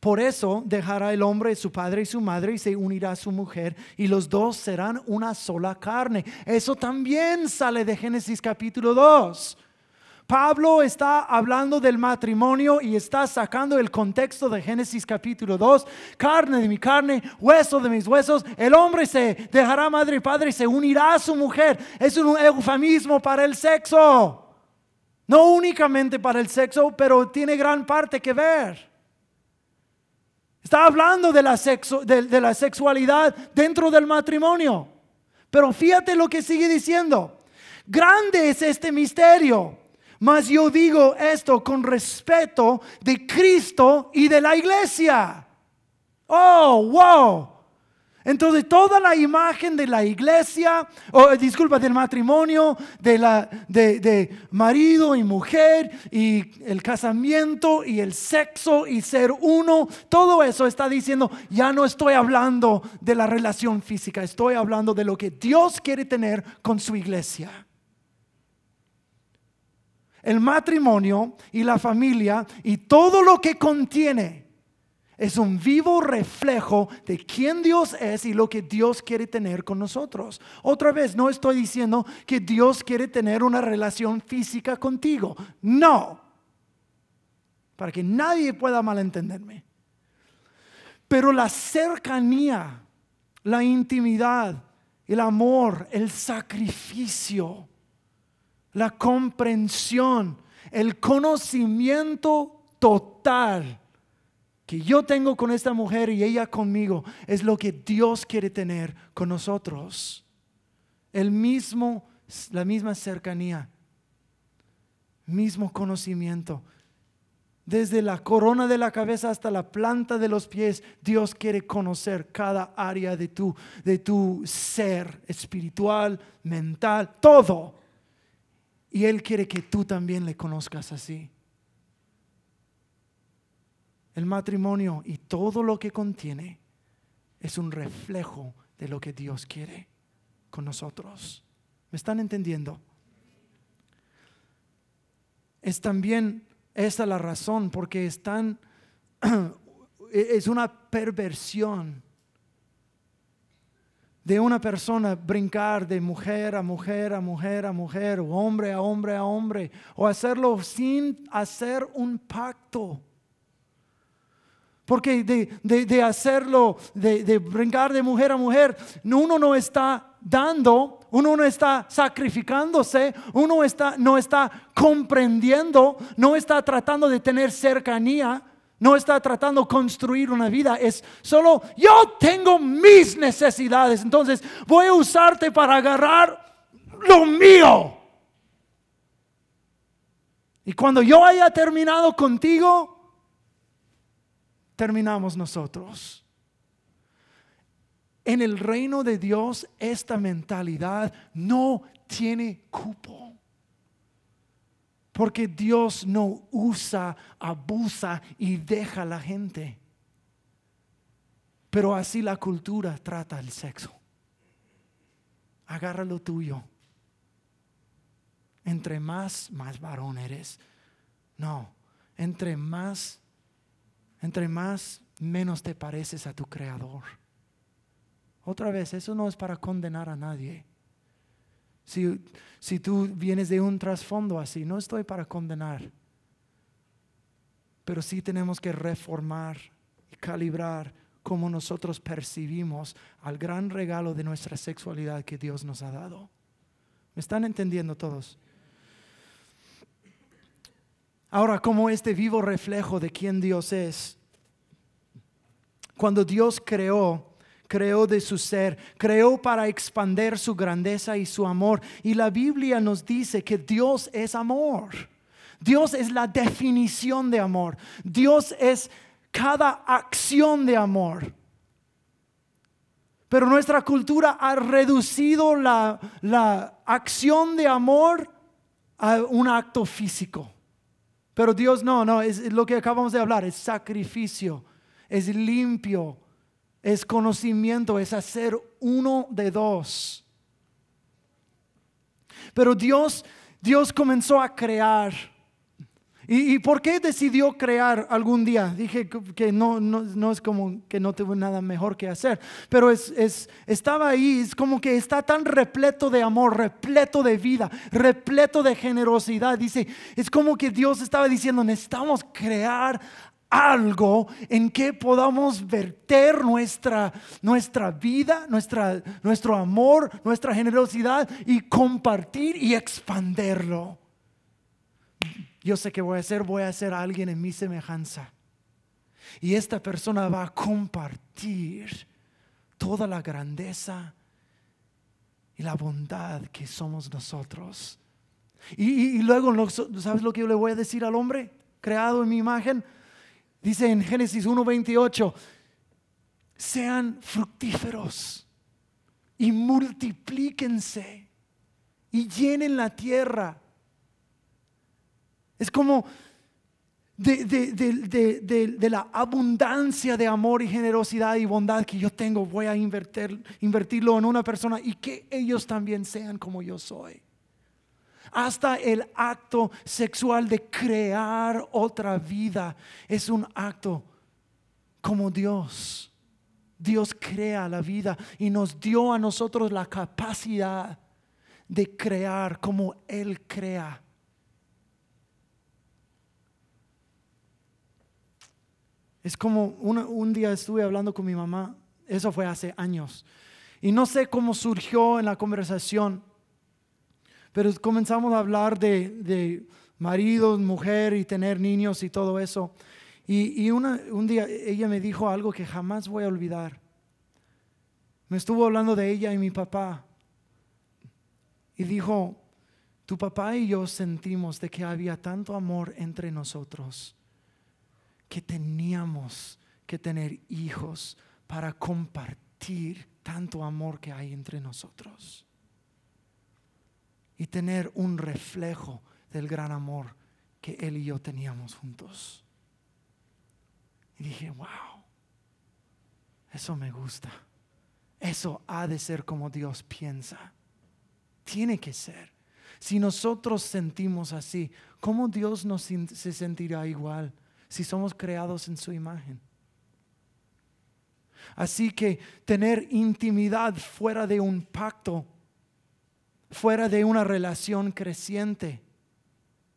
por eso dejará el hombre su padre y su madre y se unirá a su mujer y los dos serán una sola carne. Eso también sale de Génesis capítulo 2. Pablo está hablando del matrimonio y está sacando el contexto de Génesis capítulo 2, carne de mi carne, hueso de mis huesos, el hombre se dejará madre y padre y se unirá a su mujer. Es un eufemismo para el sexo. No únicamente para el sexo, pero tiene gran parte que ver. Está hablando de la, sexo, de la sexualidad dentro del matrimonio. Pero fíjate lo que sigue diciendo. Grande es este misterio. Mas yo digo esto con respeto de Cristo y de la iglesia. Oh, wow. Entonces toda la imagen de la iglesia, o disculpa, del matrimonio, de, la, de, de, marido y mujer, y el casamiento y el sexo y ser uno, todo eso está diciendo, ya no estoy hablando de la relación física, estoy hablando de lo que Dios quiere tener con su iglesia. El matrimonio y la familia y todo lo que contiene es un vivo reflejo de quién Dios es y lo que Dios quiere tener con nosotros. Otra vez, no estoy diciendo que Dios quiere tener una relación física contigo. No. Para que nadie pueda malentenderme. Pero la cercanía, la intimidad, el amor, el sacrificio, la comprensión, el conocimiento total que yo tengo con esta mujer y ella conmigo es lo que Dios quiere tener con nosotros. El mismo, la misma cercanía, mismo conocimiento. Desde la corona de la cabeza hasta la planta de los pies, Dios quiere conocer cada área de tu, de tu ser espiritual, mental, todo. Y Él quiere que tú también le conozcas así. El matrimonio y todo lo que contiene es un reflejo de lo que Dios quiere con nosotros. ¿Me están entendiendo? Es también esa la razón porque están <clears throat> es una perversión de una persona brincar de mujer a mujer a mujer a mujer, o hombre a hombre a hombre, o hacerlo sin hacer un pacto. Porque de, hacerlo, de, de, brincar de mujer a mujer, uno no está dando, uno no está sacrificándose, uno está, no está comprendiendo, no está tratando de tener cercanía, no está tratando de construir una vida, es solo yo tengo mis necesidades, entonces voy a usarte para agarrar lo mío. Y cuando yo haya terminado contigo, terminamos nosotros. En el reino de Dios esta mentalidad no tiene cupo. Porque Dios no usa, abusa y deja a la gente. Pero así la cultura trata el sexo. Agarra lo tuyo. Entre más, más varón eres. No, entre más, entre más, menos te pareces a tu creador. Otra vez, eso no es para condenar a nadie. Si, tú vienes de un trasfondo así, no estoy para condenar, pero sí tenemos que reformar y calibrar cómo nosotros percibimos al gran regalo de nuestra sexualidad que Dios nos ha dado. ¿Me están entendiendo todos? Ahora, como este vivo reflejo de quién Dios es, cuando Dios creó creó de su ser, creó para expander su grandeza y su amor. Y la Biblia nos dice que Dios es amor. Dios es la definición de amor. Dios es cada acción de amor. Pero nuestra cultura ha reducido la, la acción de amor a un acto físico. Pero Dios no, no, es lo que acabamos de hablar, es sacrificio, es limpio, es conocimiento, es hacer uno de dos. Pero Dios, Dios comenzó a crear. ¿Y, por qué decidió crear algún día? Dije que no, no, es como que no tuvo nada mejor que hacer, pero es, es, estaba ahí, es como que está tan repleto de amor, repleto de vida, repleto de generosidad. Dice, es como que Dios estaba diciendo, necesitamos crear algo en que podamos verter nuestra, nuestra vida, nuestra, nuestro amor, nuestra generosidad y compartir y expanderlo. Yo sé que voy a ser, voy a ser alguien en mi semejanza. Y esta persona va a compartir toda la grandeza y la bondad que somos nosotros. Y, y luego, ¿sabes lo que yo le voy a decir al hombre creado en mi imagen? Dice en Génesis 1:28, sean fructíferos y multiplíquense y llenen la tierra. Es como de, de, la abundancia de amor y generosidad y bondad que yo tengo, voy a invertir, invertirlo en una persona y que ellos también sean como yo soy. Hasta el acto sexual de crear otra vida es un acto como Dios. Dios crea la vida y nos dio a nosotros la capacidad de crear como Él crea. Es como un día estuve hablando con mi mamá, eso fue hace años, y no sé cómo surgió en la conversación, pero comenzamos a hablar de, de maridos, mujer y tener niños y todo eso. Y, un día ella me dijo algo que jamás voy a olvidar. Me estuvo hablando de ella y mi papá. Y dijo, tu papá y yo sentimos de que había tanto amor entre nosotros que teníamos que tener hijos para compartir tanto amor que hay entre nosotros. Y tener un reflejo del gran amor que él y yo teníamos juntos. Y dije, wow, eso me gusta. Eso ha de ser como Dios piensa. Tiene que ser. Si nosotros sentimos así, ¿cómo Dios nos se sentirá igual si somos creados en su imagen? Así que tener intimidad fuera de un pacto, fuera de una relación creciente,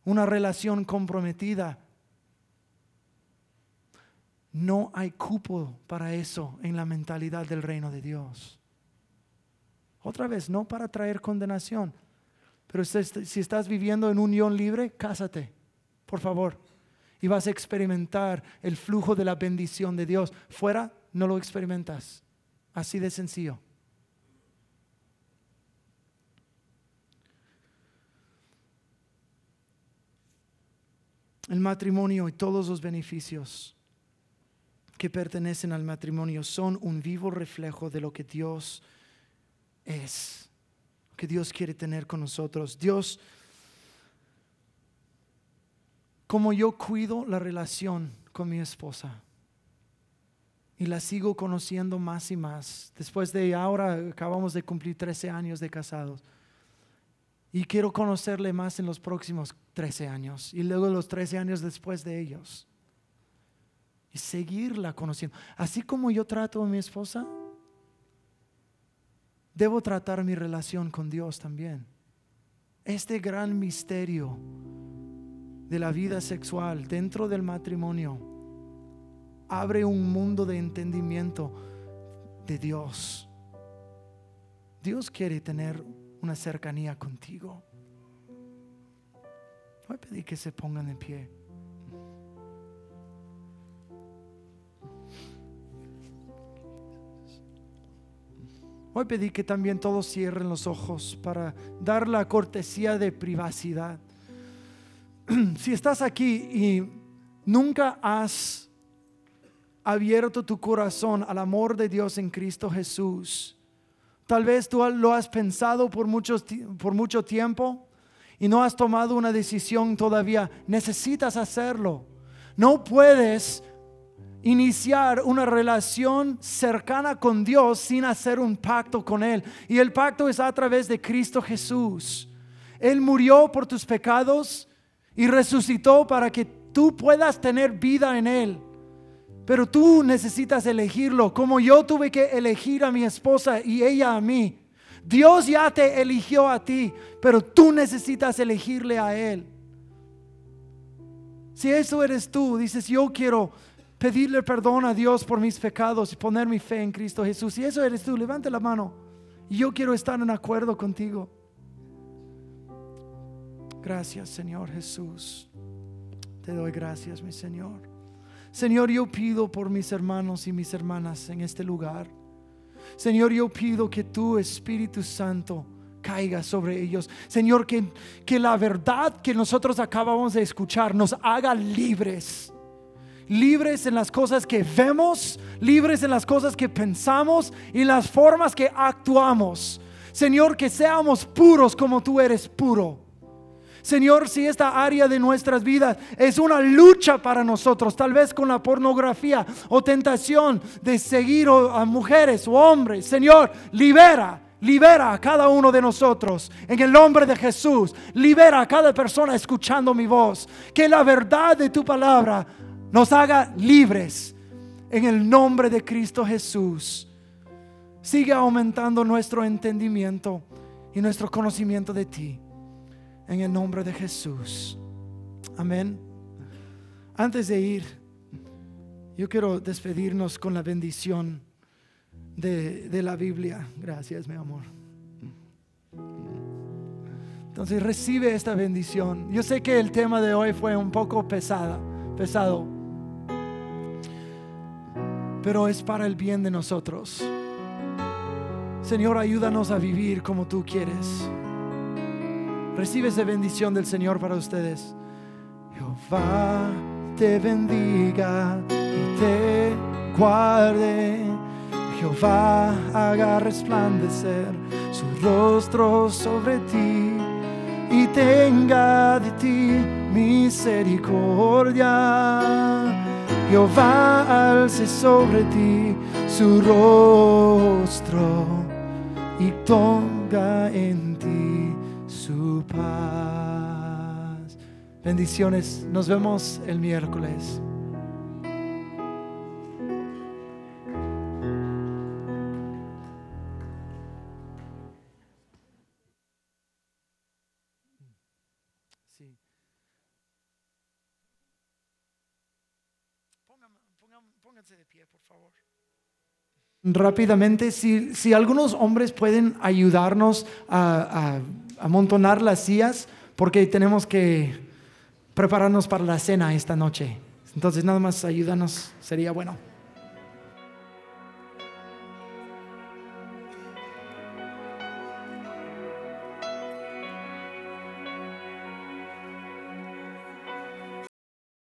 una relación comprometida, no hay cupo para eso en la mentalidad del reino de Dios. Otra vez, no para traer condenación, pero si estás viviendo en unión libre, cásate, por favor. Y vas a experimentar el flujo de la bendición de Dios. Fuera, no lo experimentas. Así de sencillo. El matrimonio y todos los beneficios que pertenecen al matrimonio son un vivo reflejo de lo que Dios es, que Dios quiere tener con nosotros. Dios, como yo cuido la relación con mi esposa y la sigo conociendo más y más, después de ahora acabamos de cumplir 13 años de casados. Y quiero conocerle más en los próximos 13 años y luego los 13 años después de ellos y seguirla conociendo. Así como yo trato a mi esposa, debo tratar mi relación con Dios también. Este gran misterio de la vida sexual dentro del matrimonio abre un mundo de entendimiento de Dios. Dios quiere tener una cercanía contigo. Voy a pedir que se pongan en pie. Hoy pedí que también todos cierren los ojos para dar la cortesía de privacidad. <clears throat> Si estás aquí y nunca has abierto tu corazón al amor de Dios en Cristo Jesús, tal vez tú lo has pensado por, por mucho tiempo y no has tomado una decisión todavía, necesitas hacerlo. No puedes iniciar una relación cercana con Dios sin hacer un pacto con Él. Y el pacto es a través de Cristo Jesús. Él murió por tus pecados y resucitó para que tú puedas tener vida en Él. Pero tú necesitas elegirlo, como yo tuve que elegir a mi esposa y ella a mí. Dios ya te eligió a ti, pero tú necesitas elegirle a Él. Si eso eres tú, dices, yo quiero pedirle perdón a Dios por mis pecados y poner mi fe en Cristo Jesús. Si eso eres tú, levante la mano. Yo quiero estar en acuerdo contigo. Gracias, Señor Jesús. Te doy gracias, mi Señor. Señor, yo pido por mis hermanos y mis hermanas en este lugar. Señor, yo pido que tu Espíritu Santo caiga sobre ellos. Señor, que, que la verdad que nosotros acabamos de escuchar nos haga libres libres en las cosas que vemos, libres en las cosas que pensamos y las formas que actuamos. Señor, que seamos puros como tú eres puro. Señor, si esta área de nuestras vidas es una lucha para nosotros, tal vez con la pornografía o tentación de seguir a mujeres o hombres, Señor, libera, Libera a cada uno de nosotros en el nombre de Jesús. Libera a cada persona escuchando mi voz. Que la verdad de tu palabra nos haga libres en el nombre de Cristo Jesús. Sigue aumentando nuestro entendimiento y nuestro conocimiento de ti. En el nombre de Jesús. Amén. Antes de ir, yo quiero despedirnos con la bendición de, la Biblia. Gracias, mi amor. Entonces recibe esta bendición. Yo sé que el tema de hoy fue un poco pesada, pesado, pero es para el bien de nosotros. Señor, ayúdanos a vivir como tú quieres. Recibe esa bendición del Señor para ustedes. Jehová te bendiga y te guarde. Jehová haga resplandecer su rostro sobre ti y tenga de ti misericordia. Jehová alce sobre ti su rostro y ponga en ti Bendiciones, nos vemos el miércoles. de pie, por favor. Rápidamente, si, si algunos hombres pueden ayudarnos a amontonar las sillas, porque tenemos que prepararnos para la cena esta noche. Entonces, nada más ayúdanos, sería bueno.